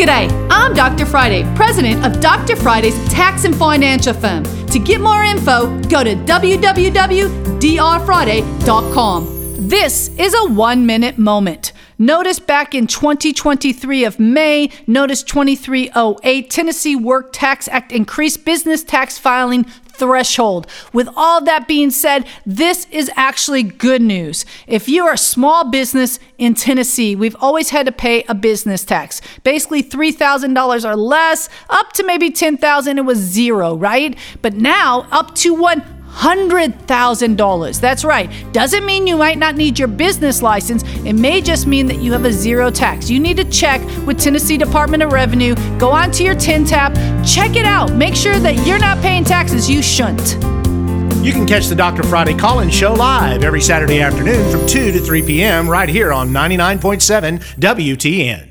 G'day, I'm Dr. Friday, president of Dr. Friday's tax and financial firm. To get more info, go to www.drfriday.com. This is a one minute moment. Notice back in 2023 of May, notice 2308, Tennessee Work Tax Act increased business tax filing threshold. With all that being said, this is actually good news. If you are a small business in Tennessee, we've always had to pay a business tax. Basically $3,000 or less, up to maybe 10,000 it was zero, right? But now up to 1 $100,000. That's right. Doesn't mean you might not need your business license. It may just mean that you have a zero tax. You need to check with Tennessee Department of Revenue. Go onto your tin TINTAP, check it out. Make sure that you're not paying taxes you shouldn't. You can catch the Dr. Friday call in show live every Saturday afternoon from 2 to 3 p.m. right here on 99.7 WTN.